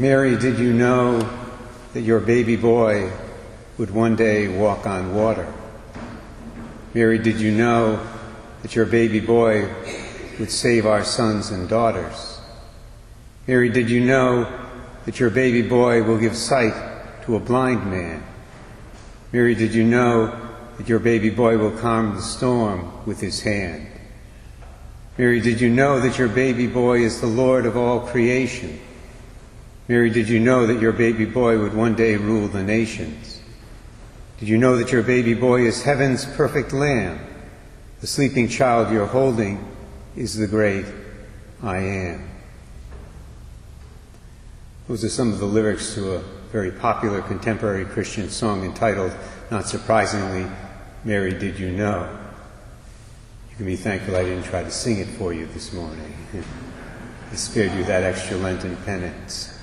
Mary, did you know that your baby boy would one day walk on water? Mary, did you know that your baby boy would save our sons and daughters? Mary, did you know that your baby boy will give sight to a blind man? Mary, did you know that your baby boy will calm the storm with his hand? Mary, did you know that your baby boy is the Lord of all creation? Mary, did you know that your baby boy would one day rule the nations? Did you know that your baby boy is heaven's perfect lamb? The sleeping child you're holding is the great I am. Those are some of the lyrics to a very popular contemporary Christian song entitled, not surprisingly, Mary, Did You Know? You can be thankful I didn't try to sing it for you this morning. I spared you that extra Lenten penance.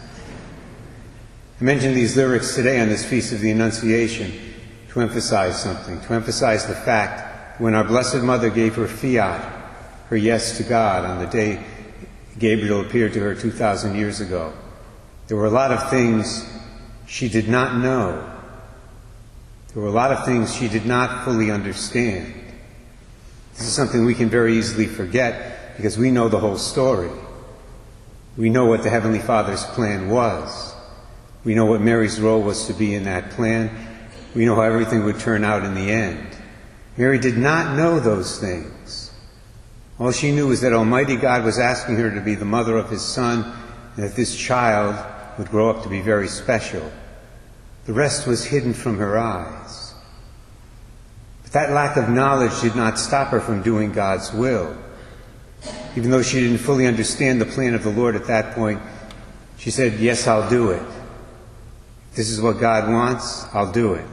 I mention these lyrics today on this Feast of the Annunciation to emphasize something, to emphasize the fact when our Blessed Mother gave her fiat, her yes to God on the day Gabriel appeared to her 2,000 years ago, there were a lot of things she did not know. There were a lot of things she did not fully understand. This is something we can very easily forget because we know the whole story. We know what the Heavenly Father's plan was. We know what Mary's role was to be in that plan. We know how everything would turn out in the end. Mary did not know those things. All she knew was that Almighty God was asking her to be the mother of His Son and that this child would grow up to be very special. The rest was hidden from her eyes. But that lack of knowledge did not stop her from doing God's will. Even though she didn't fully understand the plan of the Lord at that point, she said, Yes, I'll do it this is what God wants, I'll do it.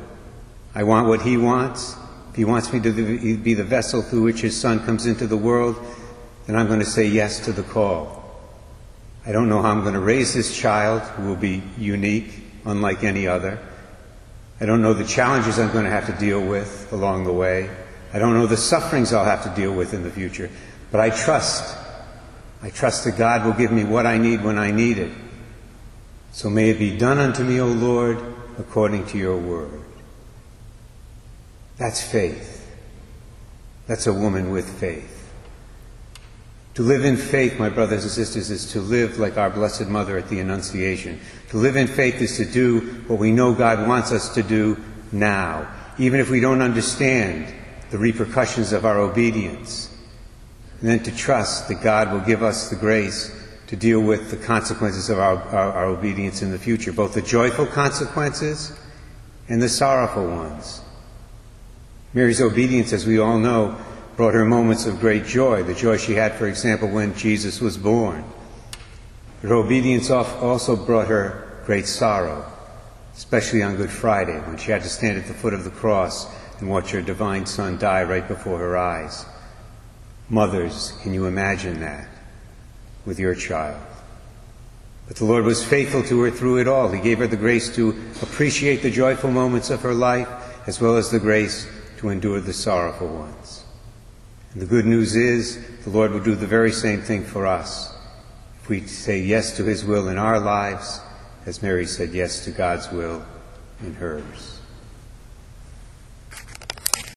I want what He wants. If He wants me to be the vessel through which His Son comes into the world, then I'm going to say yes to the call. I don't know how I'm going to raise this child, who will be unique, unlike any other. I don't know the challenges I'm going to have to deal with along the way. I don't know the sufferings I'll have to deal with in the future. But I trust. I trust that God will give me what I need when I need it. So may it be done unto me, O Lord, according to your word. That's faith. That's a woman with faith. To live in faith, my brothers and sisters, is to live like our Blessed Mother at the Annunciation. To live in faith is to do what we know God wants us to do now, even if we don't understand the repercussions of our obedience. And then to trust that God will give us the grace to deal with the consequences of our, our, our, obedience in the future, both the joyful consequences and the sorrowful ones. Mary's obedience, as we all know, brought her moments of great joy, the joy she had, for example, when Jesus was born. But her obedience also brought her great sorrow, especially on Good Friday, when she had to stand at the foot of the cross and watch her divine Son die right before her eyes. Mothers, can you imagine that? With your child. But the Lord was faithful to her through it all. He gave her the grace to appreciate the joyful moments of her life, as well as the grace to endure the sorrowful ones. And the good news is the Lord will do the very same thing for us. If we say yes to His will in our lives, as Mary said yes to God's will in hers.